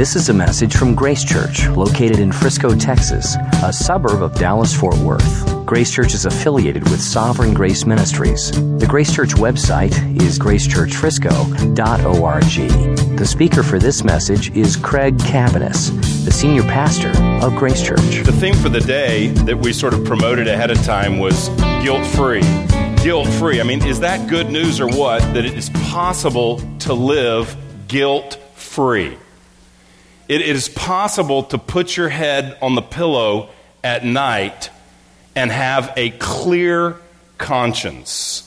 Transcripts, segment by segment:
This is a message from Grace Church, located in Frisco, Texas, a suburb of Dallas Fort Worth. Grace Church is affiliated with Sovereign Grace Ministries. The Grace Church website is gracechurchfrisco.org. The speaker for this message is Craig Cabaniss, the senior pastor of Grace Church. The theme for the day that we sort of promoted ahead of time was guilt free. Guilt free. I mean, is that good news or what? That it is possible to live guilt free. It is possible to put your head on the pillow at night and have a clear conscience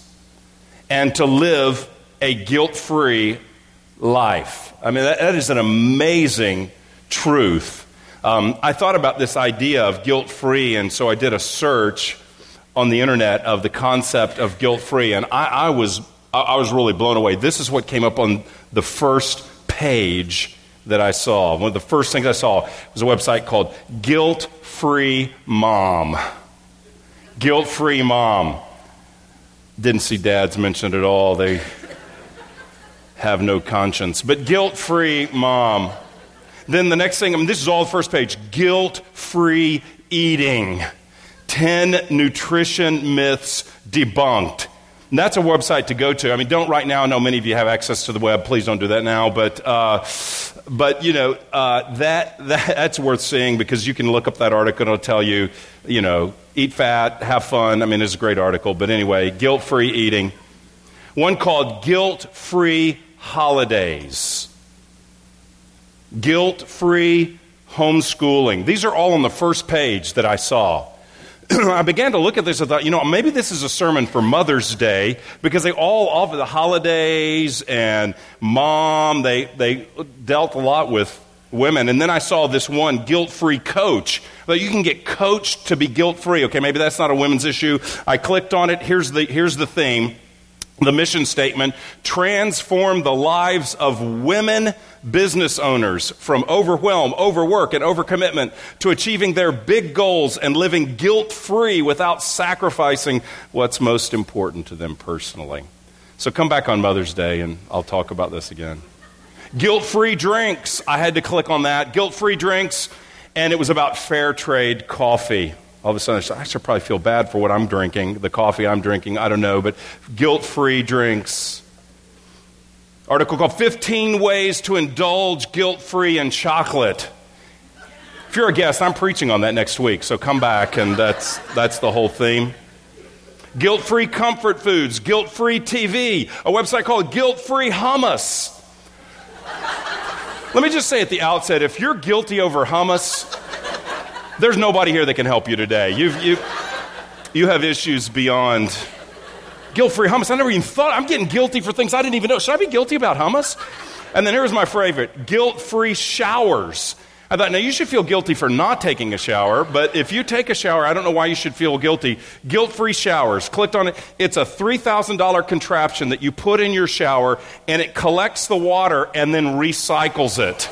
and to live a guilt free life. I mean, that, that is an amazing truth. Um, I thought about this idea of guilt free, and so I did a search on the internet of the concept of guilt free, and I, I was, I was really blown away. This is what came up on the first page that I saw. One of the first things I saw was a website called Guilt Free Mom. Guilt Free Mom. Didn't see dads mentioned at all. They have no conscience. But Guilt Free Mom. Then the next thing, I mean, this is all the first page guilt free eating. 10 nutrition myths debunked. And that's a website to go to. I mean, don't right now. I know many of you have access to the web. Please don't do that now. But, uh, but you know, uh, that, that, that's worth seeing because you can look up that article and it'll tell you, you know, eat fat, have fun. I mean, it's a great article. But anyway, guilt free eating. One called Guilt Free Holidays. Guilt free homeschooling. These are all on the first page that I saw. I began to look at this I thought, you know, maybe this is a sermon for Mother's Day because they all offer the holidays and mom, they, they dealt a lot with women. And then I saw this one guilt free coach. That you can get coached to be guilt free. Okay, maybe that's not a women's issue. I clicked on it. Here's the, here's the theme the mission statement transform the lives of women business owners from overwhelm, overwork, and overcommitment to achieving their big goals and living guilt free without sacrificing what's most important to them personally. So come back on Mother's Day and I'll talk about this again. Guilt free drinks. I had to click on that. Guilt free drinks, and it was about fair trade coffee all of a sudden I should probably feel bad for what I'm drinking, the coffee I'm drinking, I don't know, but guilt free drinks. Article called 15 Ways to Indulge Guilt Free in Chocolate. If you're a guest, I'm preaching on that next week, so come back, and that's, that's the whole theme. Guilt free comfort foods, guilt free TV, a website called Guilt Free Hummus. Let me just say at the outset if you're guilty over hummus, there's nobody here that can help you today. You've, you, you have issues beyond guilt free hummus. I never even thought, I'm getting guilty for things I didn't even know. Should I be guilty about hummus? And then here was my favorite guilt free showers. I thought, now you should feel guilty for not taking a shower, but if you take a shower, I don't know why you should feel guilty. Guilt free showers. Clicked on it. It's a $3,000 contraption that you put in your shower and it collects the water and then recycles it.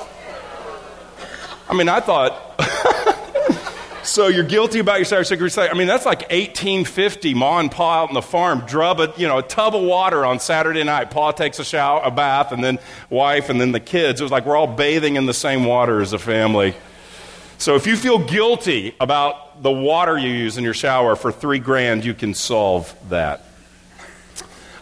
I mean, I thought. So you're guilty about your Saturday recycling. I mean, that's like 1850. Ma and Pa out on the farm drub a you know a tub of water on Saturday night. Pa takes a shower, a bath, and then wife, and then the kids. It was like we're all bathing in the same water as a family. So if you feel guilty about the water you use in your shower for three grand, you can solve that.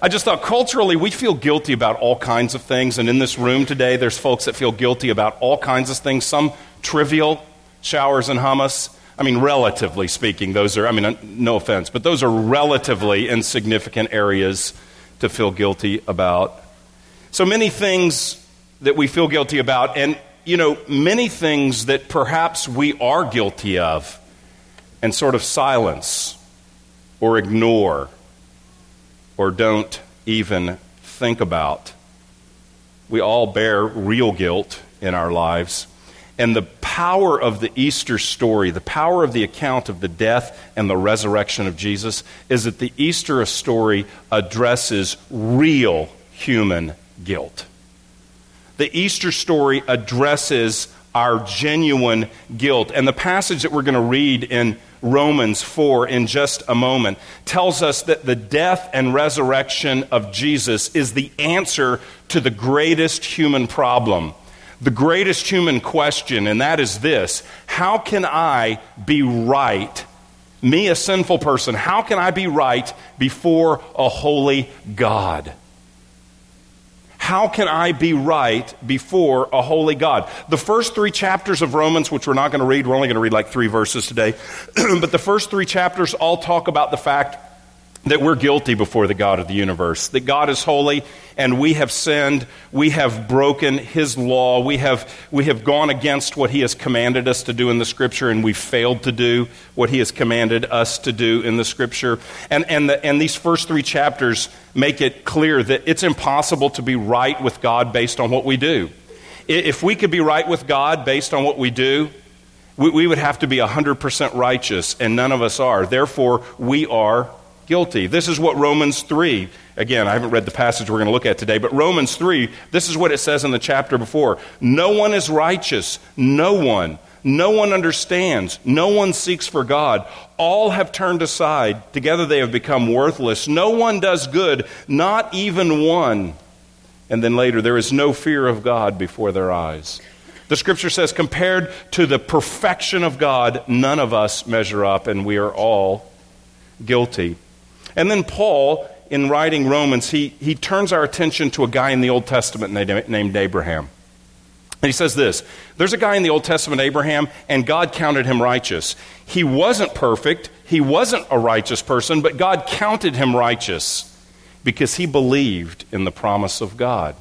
I just thought culturally we feel guilty about all kinds of things, and in this room today, there's folks that feel guilty about all kinds of things. Some trivial showers and hummus I mean, relatively speaking, those are, I mean, uh, no offense, but those are relatively insignificant areas to feel guilty about. So many things that we feel guilty about, and, you know, many things that perhaps we are guilty of and sort of silence or ignore or don't even think about. We all bear real guilt in our lives. And the power of the Easter story, the power of the account of the death and the resurrection of Jesus, is that the Easter story addresses real human guilt. The Easter story addresses our genuine guilt. And the passage that we're going to read in Romans 4 in just a moment tells us that the death and resurrection of Jesus is the answer to the greatest human problem the greatest human question, and that is this How can I be right? Me, a sinful person, how can I be right before a holy God? How can I be right before a holy God? The first three chapters of Romans, which we're not going to read, we're only going to read like three verses today, but the first three chapters all talk about the fact that we're guilty before the God of the universe, that God is holy and we have sinned, we have broken his law, we have, we have gone against what he has commanded us to do in the scripture, and we've failed to do what he has commanded us to do in the scripture. And, and, the, and these first three chapters make it clear that it's impossible to be right with God based on what we do. If we could be right with God based on what we do, we, we would have to be 100% righteous, and none of us are. Therefore, we are guilty. This is what Romans 3, again, I haven't read the passage we're going to look at today, but Romans 3, this is what it says in the chapter before. No one is righteous. No one. No one understands. No one seeks for God. All have turned aside. Together they have become worthless. No one does good, not even one. And then later, there is no fear of God before their eyes. The scripture says, compared to the perfection of God, none of us measure up, and we are all guilty. And then Paul, in writing Romans, he, he turns our attention to a guy in the Old Testament named Abraham. And he says this There's a guy in the Old Testament, Abraham, and God counted him righteous. He wasn't perfect, he wasn't a righteous person, but God counted him righteous because he believed in the promise of God.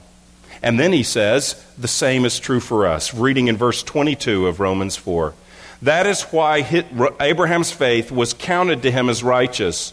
And then he says, The same is true for us, reading in verse 22 of Romans 4. That is why Abraham's faith was counted to him as righteous.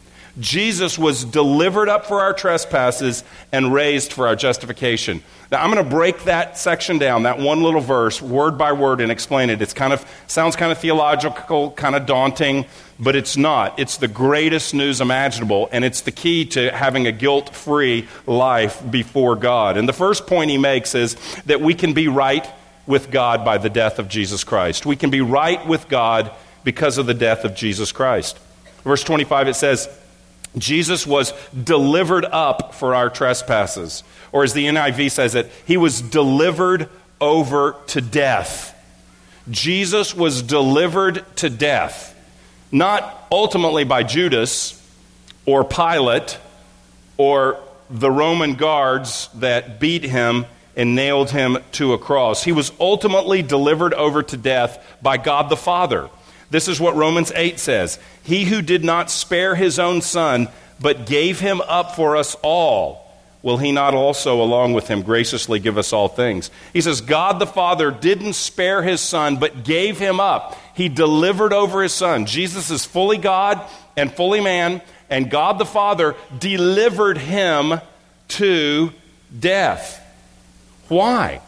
Jesus was delivered up for our trespasses and raised for our justification. Now, I'm going to break that section down, that one little verse, word by word, and explain it. It's kind of sounds kind of theological, kind of daunting, but it's not. It's the greatest news imaginable, and it's the key to having a guilt-free life before God. And the first point he makes is that we can be right with God by the death of Jesus Christ. We can be right with God because of the death of Jesus Christ. Verse 25 it says, Jesus was delivered up for our trespasses. Or as the NIV says it, he was delivered over to death. Jesus was delivered to death, not ultimately by Judas or Pilate or the Roman guards that beat him and nailed him to a cross. He was ultimately delivered over to death by God the Father. This is what Romans 8 says He who did not spare his own son, but gave him up for us all, will he not also, along with him, graciously give us all things? He says, God the Father didn't spare his son, but gave him up. He delivered over his son. Jesus is fully God and fully man, and God the Father delivered him to death. Why?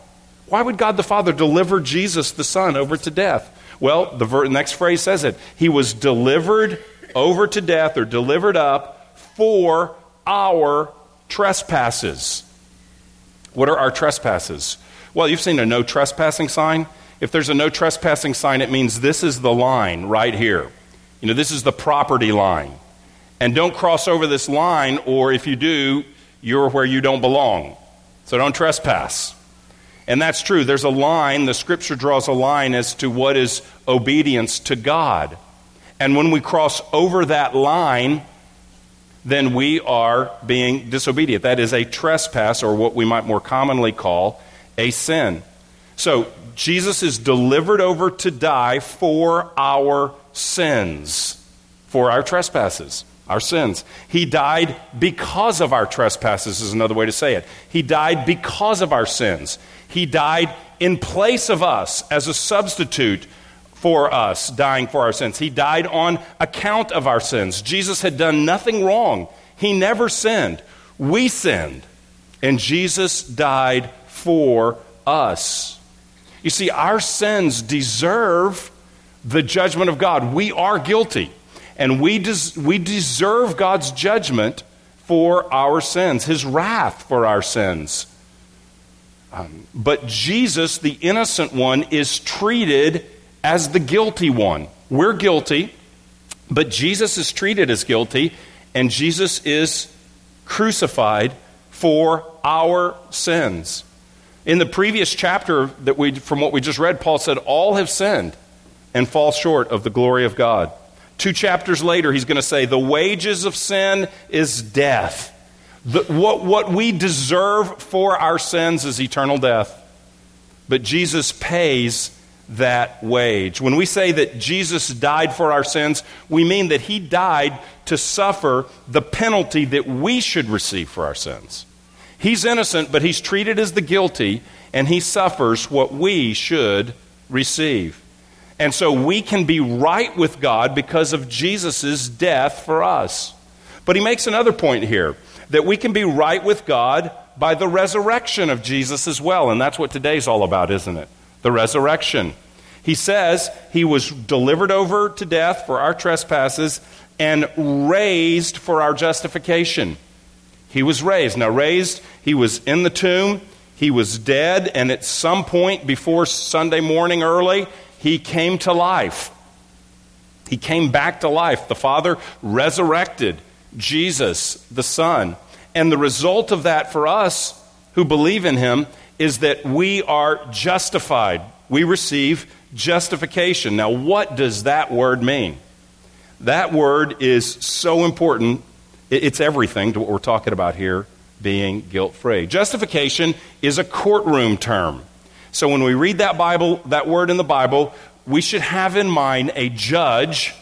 Why would God the Father deliver Jesus the Son over to death? Well, the ver- next phrase says it. He was delivered over to death or delivered up for our trespasses. What are our trespasses? Well, you've seen a no trespassing sign. If there's a no trespassing sign, it means this is the line right here. You know, this is the property line. And don't cross over this line, or if you do, you're where you don't belong. So don't trespass. And that's true. There's a line, the scripture draws a line as to what is obedience to God. And when we cross over that line, then we are being disobedient. That is a trespass, or what we might more commonly call a sin. So Jesus is delivered over to die for our sins, for our trespasses our sins. He died because of our trespasses, is another way to say it. He died because of our sins. He died in place of us as a substitute for us, dying for our sins. He died on account of our sins. Jesus had done nothing wrong, He never sinned. We sinned, and Jesus died for us. You see, our sins deserve the judgment of God. We are guilty. And we, des- we deserve God's judgment for for our sins, his wrath for our sins. Um, but Jesus, the innocent one, is treated as the guilty one. We're guilty, but Jesus is treated as guilty, and Jesus is crucified for our sins. In the previous chapter that we from what we just read, Paul said, All have sinned and fall short of the glory of God. Two chapters later, he's going to say, The wages of sin is death. The, what, what we deserve for our sins is eternal death. But Jesus pays that wage. When we say that Jesus died for our sins, we mean that he died to suffer the penalty that we should receive for our sins. He's innocent, but he's treated as the guilty, and he suffers what we should receive. And so we can be right with God because of Jesus' death for us. But he makes another point here that we can be right with God by the resurrection of Jesus as well. And that's what today's all about, isn't it? The resurrection. He says he was delivered over to death for our trespasses and raised for our justification. He was raised. Now, raised, he was in the tomb, he was dead, and at some point before Sunday morning early, he came to life. He came back to life. The Father resurrected Jesus, the Son. And the result of that for us who believe in him is that we are justified. We receive justification. Now, what does that word mean? That word is so important. It's everything to what we're talking about here being guilt free. Justification is a courtroom term. So when we read that Bible, that word in the Bible, we should have in mind a judge,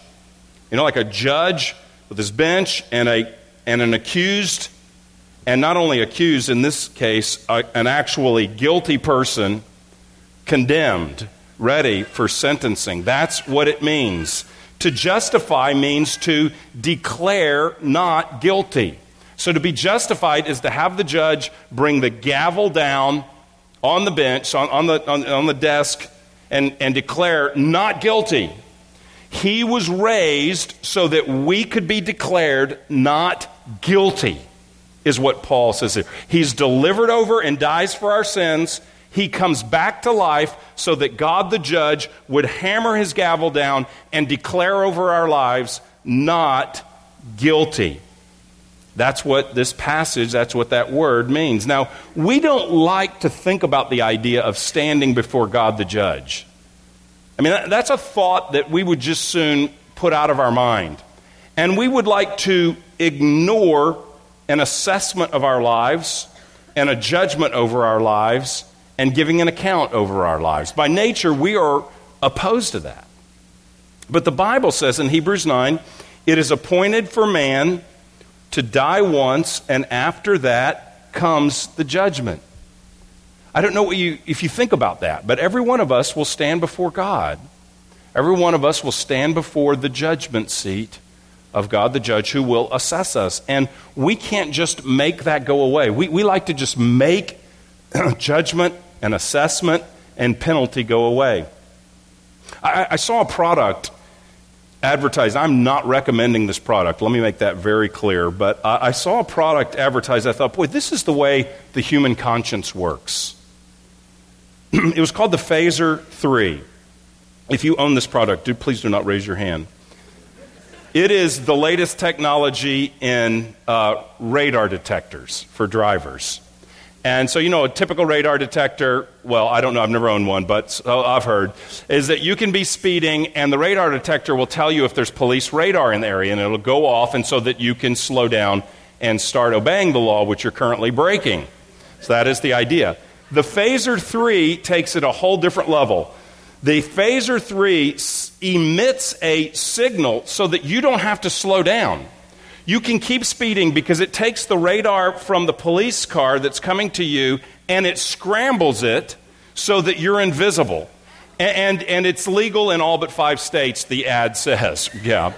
you know, like a judge with his bench and, a, and an accused, and not only accused, in this case, a, an actually guilty person condemned, ready for sentencing. That's what it means. To justify means to declare not guilty. So to be justified is to have the judge bring the gavel down on the bench, on, on the, on, on the desk, and, and declare not guilty. He was raised so that we could be declared not guilty, is what Paul says here. He's delivered over and dies for our sins. He comes back to life so that God the judge would hammer his gavel down and declare over our lives not guilty. That's what this passage, that's what that word means. Now, we don't like to think about the idea of standing before God the judge. I mean, that's a thought that we would just soon put out of our mind. And we would like to ignore an assessment of our lives and a judgment over our lives and giving an account over our lives. By nature, we are opposed to that. But the Bible says in Hebrews 9, it is appointed for man to die once, and after that comes the judgment. I don't know what you, if you think about that, but every one of us will stand before God. Every one of us will stand before the judgment seat of God the judge who will assess us. And we can't just make that go away. We, we like to just make judgment and assessment and penalty go away. I, I saw a product advertised. I'm not recommending this product. Let me make that very clear. But I, I saw a product advertised. I thought, boy, this is the way the human conscience works. it was called the Phaser 3. If you own this product, do, please do not raise your hand. It is the latest technology in uh, radar detectors for drivers. And so, you know, a typical radar detector, well, I don't know, I've never owned one, but I've heard, is that you can be speeding and the radar detector will tell you if there's police radar in the area and it'll go off and so that you can slow down and start obeying the law which you're currently breaking. So that is the idea. The Phaser 3 takes it a whole different level. The Phaser 3 emits a signal so that you don't have to slow down you can keep speeding because it takes the radar from the police car that's coming to you and it scrambles it so that you're invisible. And, and, and it's legal in all but five states, the ad says. Yeah.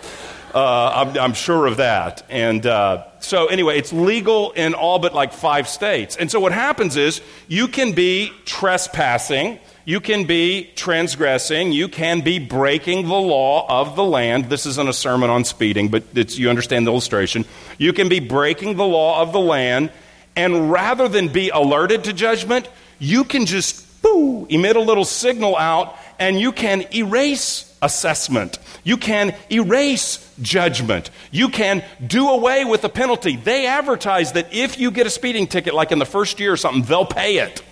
Uh, I'm, I'm, sure of that. And uh, so, anyway, it's legal in all but like five states. And so, what happens is you can be trespassing, you can be transgressing, you can be breaking the law of the land. This isn't a sermon on speeding, but you understand the illustration. You can be breaking the law of the land, and rather than be alerted to judgment, you can just boo, emit a little signal out, and you can erase assessment. You can erase judgment. You can do away with the penalty. They advertise that if you get a speeding ticket, like in the first year or something, they'll pay it.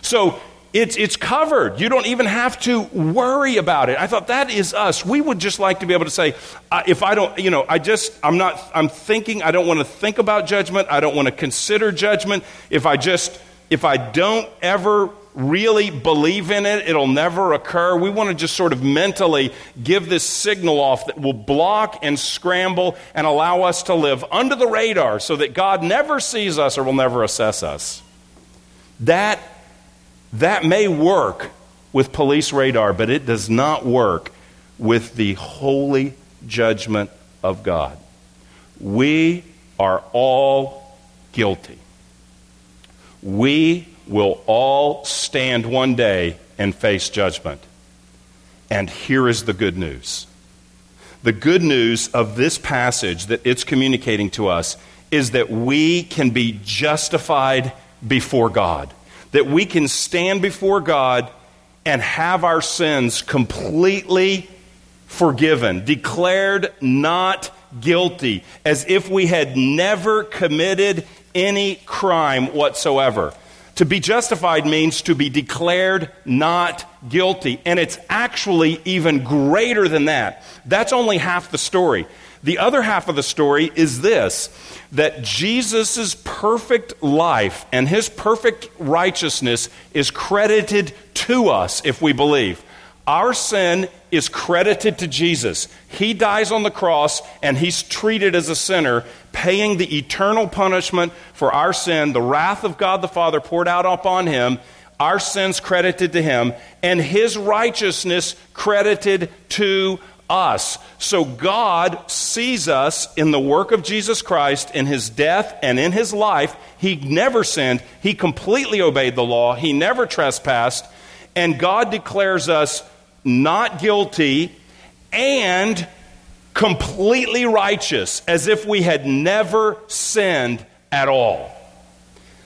So it's, it's covered. You don't even have to worry about it. I thought that is us. We would just like to be able to say, uh, if I don't, you know, I just, I'm not, I'm thinking, I don't want to think about judgment. I don't want to consider judgment. If I just, if I don't ever really believe in it, it'll never occur. We want to just sort of mentally give this signal off that will block and scramble and allow us to live under the radar so that God never sees us or will never assess us. That, that may work with police radar, but it does not work with the holy judgment of God. We are all guilty. We will all stand one day and face judgment. And here is the good news. The good news of this passage that it's communicating to us is that we can be justified before God, that we can stand before God and have our sins completely forgiven, declared not guilty, as if we had never committed any crime whatsoever. To be justified means to be declared not guilty. And it's actually even greater than that. That's only half the story. The other half of the story is this that Jesus' perfect life and his perfect righteousness is credited to us if we believe. Our sin is credited to Jesus. He dies on the cross and he's treated as a sinner, paying the eternal punishment for our sin, the wrath of God the Father poured out upon him, our sins credited to him, and his righteousness credited to us. So God sees us in the work of Jesus Christ, in his death and in his life. He never sinned, he completely obeyed the law, he never trespassed, and God declares us not guilty, and completely righteous, as if we had never sinned at all.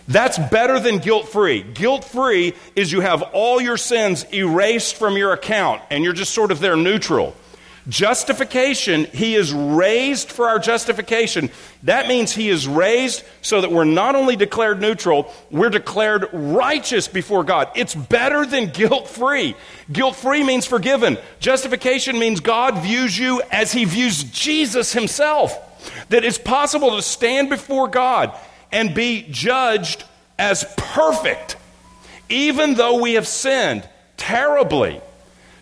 That's better than guilt free. Guilt free is you have all your sins erased from your account and you're just sort of there neutral. Justification, He is raised for our justification. That means He is raised so that we're not only declared neutral, we're declared righteous before God. It's better than guilt free. Guilt free means forgiven. Justification means God views you as He views Jesus Himself. That it's possible to stand before God and be judged as perfect, even though we have sinned terribly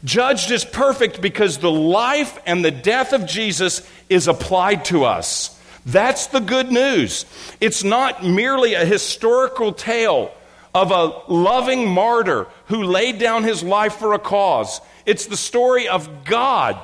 judged as perfect because the life and the death of Jesus is applied to us. That's the good news. It's not merely a historical tale of a loving martyr who laid down his life for a cause. It's the story of God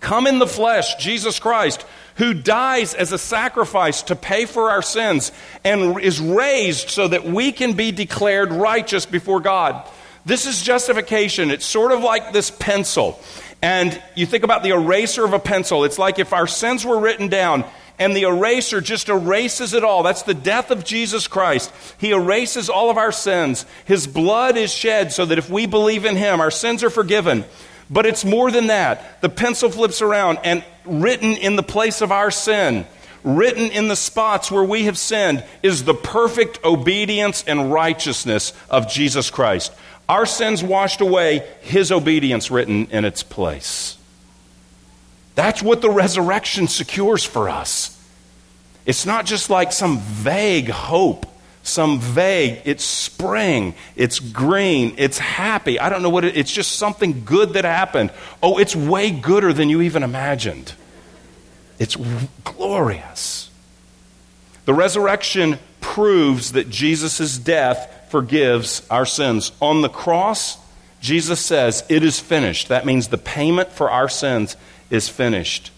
come in the flesh, Jesus Christ, who dies as a sacrifice to pay for our sins and is raised so that we can be declared righteous before God. This is justification. It's sort of like this pencil. And you think about the eraser of a pencil. It's like if our sins were written down and the eraser just erases it all. That's the death of Jesus Christ. He erases all of our sins. His blood is shed so that if we believe in Him, our sins are forgiven. But it's more than that. The pencil flips around and written in the place of our sin, written in the spots where we have sinned, is the perfect obedience and righteousness of Jesus Christ our sins washed away, his obedience written in its place. That's what the resurrection secures for us. It's not just like some vague hope, some vague, it's spring, it's green, it's happy. I don't know what it, it's just something good that happened. Oh, it's way gooder than you even imagined. It's glorious. The resurrection proves that Jesus' death forgives our sins. On the cross, Jesus says, It is finished. That means the payment for our sins is finished.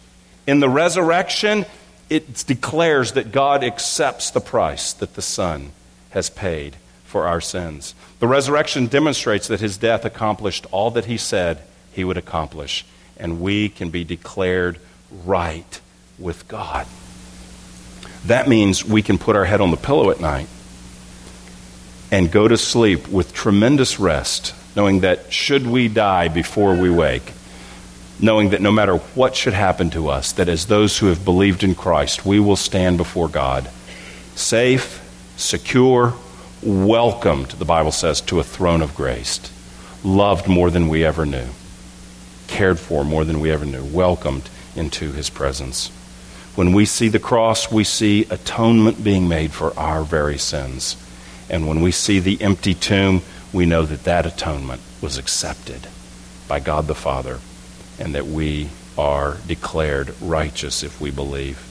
In the resurrection, it declares that God accepts the price that the Son has paid for our sins. The resurrection demonstrates that his death accomplished all that he said he would accomplish, and we can be declared right with God. That means we can put our head on the pillow at night and go to sleep with tremendous rest, knowing that should we die before we wake, knowing that no matter what should happen to us, that as those who have believed in Christ, we will stand before God safe, secure, welcomed, the Bible says, to a throne of grace, loved more than we ever knew, cared for more than we ever knew, welcomed into his presence. When we see the cross, we see atonement being made for our very sins. And when we see the empty tomb, we know that that atonement was accepted by God the Father and that we are declared righteous if we believe.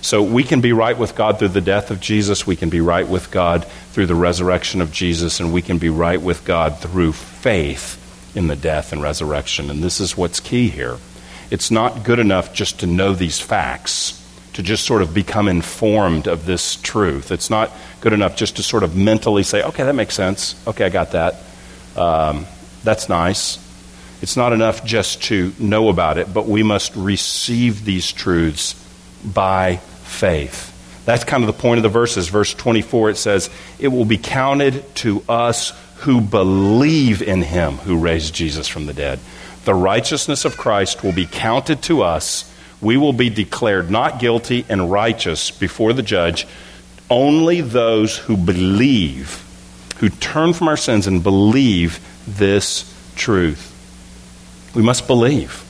So we can be right with God through the death of Jesus. We can be right with God through the resurrection of Jesus. And we can be right with God through faith in the death and resurrection. And this is what's key here. It's not good enough just to know these facts, to just sort of become informed of this truth. It's not good enough just to sort of mentally say, okay, that makes sense. Okay, I got that. Um, that's nice. It's not enough just to know about it, but we must receive these truths by faith. That's kind of the point of the verses. Verse 24, it says, It will be counted to us who believe in him who raised Jesus from the dead. The righteousness of Christ will be counted to us. We will be declared not guilty and righteous before the judge. Only those who believe, who turn from our sins and believe this truth. We must believe.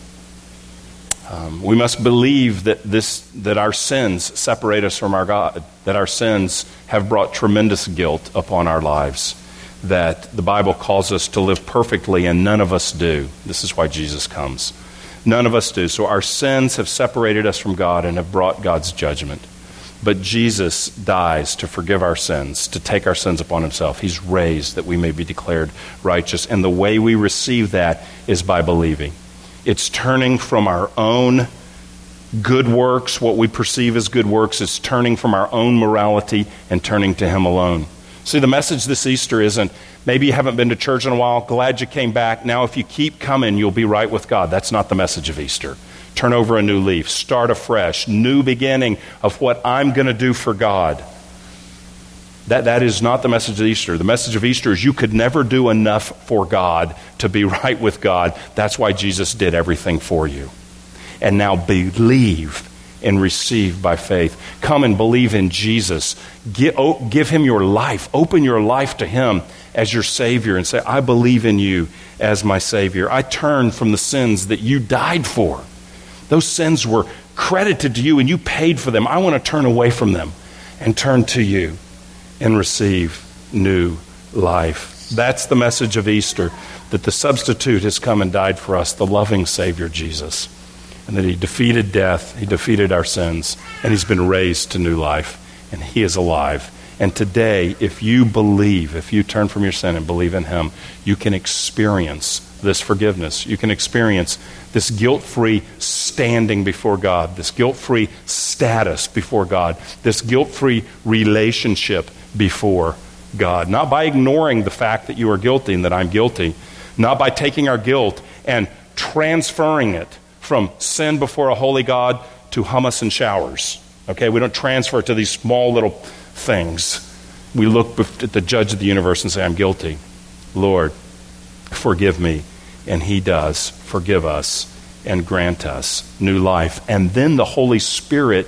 Um, we must believe that, this, that our sins separate us from our God, that our sins have brought tremendous guilt upon our lives, that the Bible calls us to live perfectly, and none of us do. This is why Jesus comes. None of us do. So our sins have separated us from God and have brought God's judgment. But Jesus dies to forgive our sins, to take our sins upon himself. He's raised that we may be declared righteous. And the way we receive that is by believing. It's turning from our own good works, what we perceive as good works. It's turning from our own morality and turning to Him alone. See, the message this Easter isn't maybe you haven't been to church in a while, glad you came back. Now, if you keep coming, you'll be right with God. That's not the message of Easter. Turn over a new leaf, start afresh, new beginning of what I'm going to do for God. That, that is not the message of Easter. The message of Easter is you could never do enough for God to be right with God. That's why Jesus did everything for you. And now believe and receive by faith. Come and believe in Jesus. Give, oh, give him your life. Open your life to him as your Savior and say, I believe in you as my Savior. I turn from the sins that you died for. Those sins were credited to you and you paid for them. I want to turn away from them and turn to you and receive new life. That's the message of Easter that the substitute has come and died for us, the loving Savior Jesus, and that He defeated death, He defeated our sins, and He's been raised to new life, and He is alive. And today, if you believe, if you turn from your sin and believe in Him, you can experience this forgiveness. You can experience this guilt free standing before God, this guilt free status before God, this guilt free relationship before God. Not by ignoring the fact that you are guilty and that I'm guilty, not by taking our guilt and transferring it from sin before a holy God to hummus and showers. Okay, we don't transfer it to these small little things. We look at the judge of the universe and say, I'm guilty. Lord, forgive me. And he does forgive us and grant us new life. And then the Holy Spirit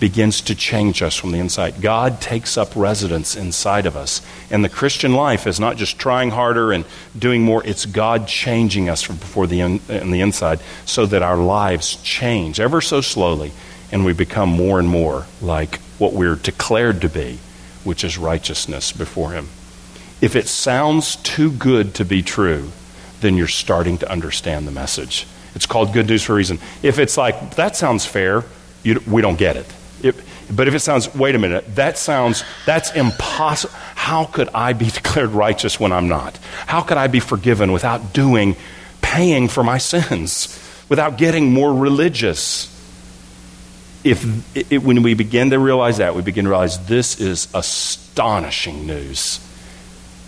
begins to change us from the inside. God takes up residence inside of us. And the Christian life is not just trying harder and doing more, it's God changing us from before the, in, in the inside so that our lives change ever so slowly and we become more and more like what we're declared to be, which is righteousness before Him. If it sounds too good to be true, then you're starting to understand the message. It's called good news for a reason. If it's like, that sounds fair, you, we don't get it. It. But if it sounds, wait a minute, that sounds, that's impossible. How could I be declared righteous when I'm not? How could I be forgiven without doing, paying for my sins, without getting more religious? if it, when we begin to realize that, we begin to realize this is astonishing news.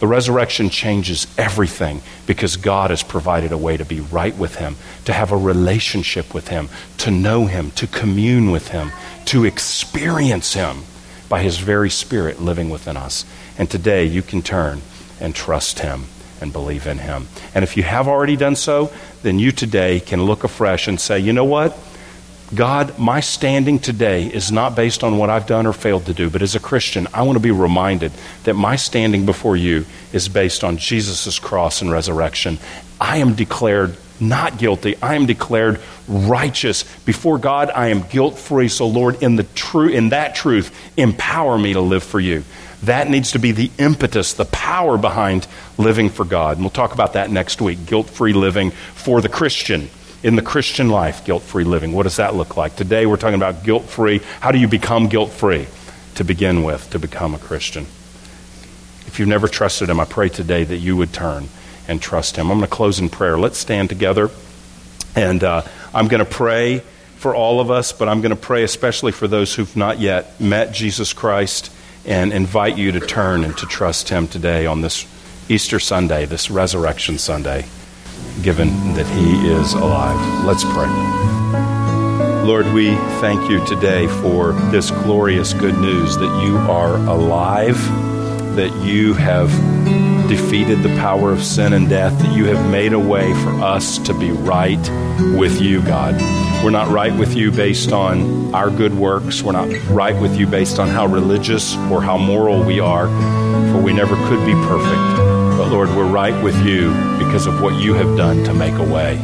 The resurrection changes everything because God has provided a way to be right with Him, to have a relationship with Him, to know Him, to commune with Him, to experience Him by His very Spirit living within us. And today you can turn and trust Him and believe in Him. And if you have already done so, then you today can look afresh and say, you know what? God, my standing today is not based on what I've done or failed to do, but as a Christian, I want to be reminded that my standing before you is based on Jesus' cross and resurrection. I am declared not guilty. I am declared righteous. Before God, I am guilt free. So, Lord, in, the tru- in that truth, empower me to live for you. That needs to be the impetus, the power behind living for God. And we'll talk about that next week guilt free living for the Christian in the Christian life, guilt free living. What does that look like? Today we're talking about guilt free. How do you become guilt free to begin with, to become a Christian? If you've never trusted Him, I pray today that you would turn and trust Him. I'm going to close in prayer. Let's stand together. And uh, I'm going to pray for all of us, but I'm going to pray especially for those who've not yet met Jesus Christ and invite you to turn and to trust Him today on this Easter Sunday, this Resurrection Sunday given that He is alive. Let's pray. Lord, we thank you today for this glorious good news that you are alive, that you have defeated the power of sin and death, that you have made a way for us to be right with you, God. We're not right with you based on our good works. We're not right with you based on how religious or how moral we are, for we never could be perfect. Lord, we're right with you because of what you have done to make a way.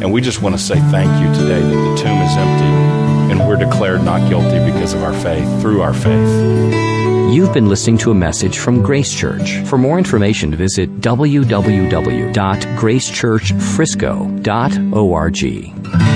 And we just want to say thank you today that the tomb is empty and we're declared not guilty because of our faith, through our faith. You've been listening to a message from Grace Church. For more information, visit www.gracechurchfrisco.org.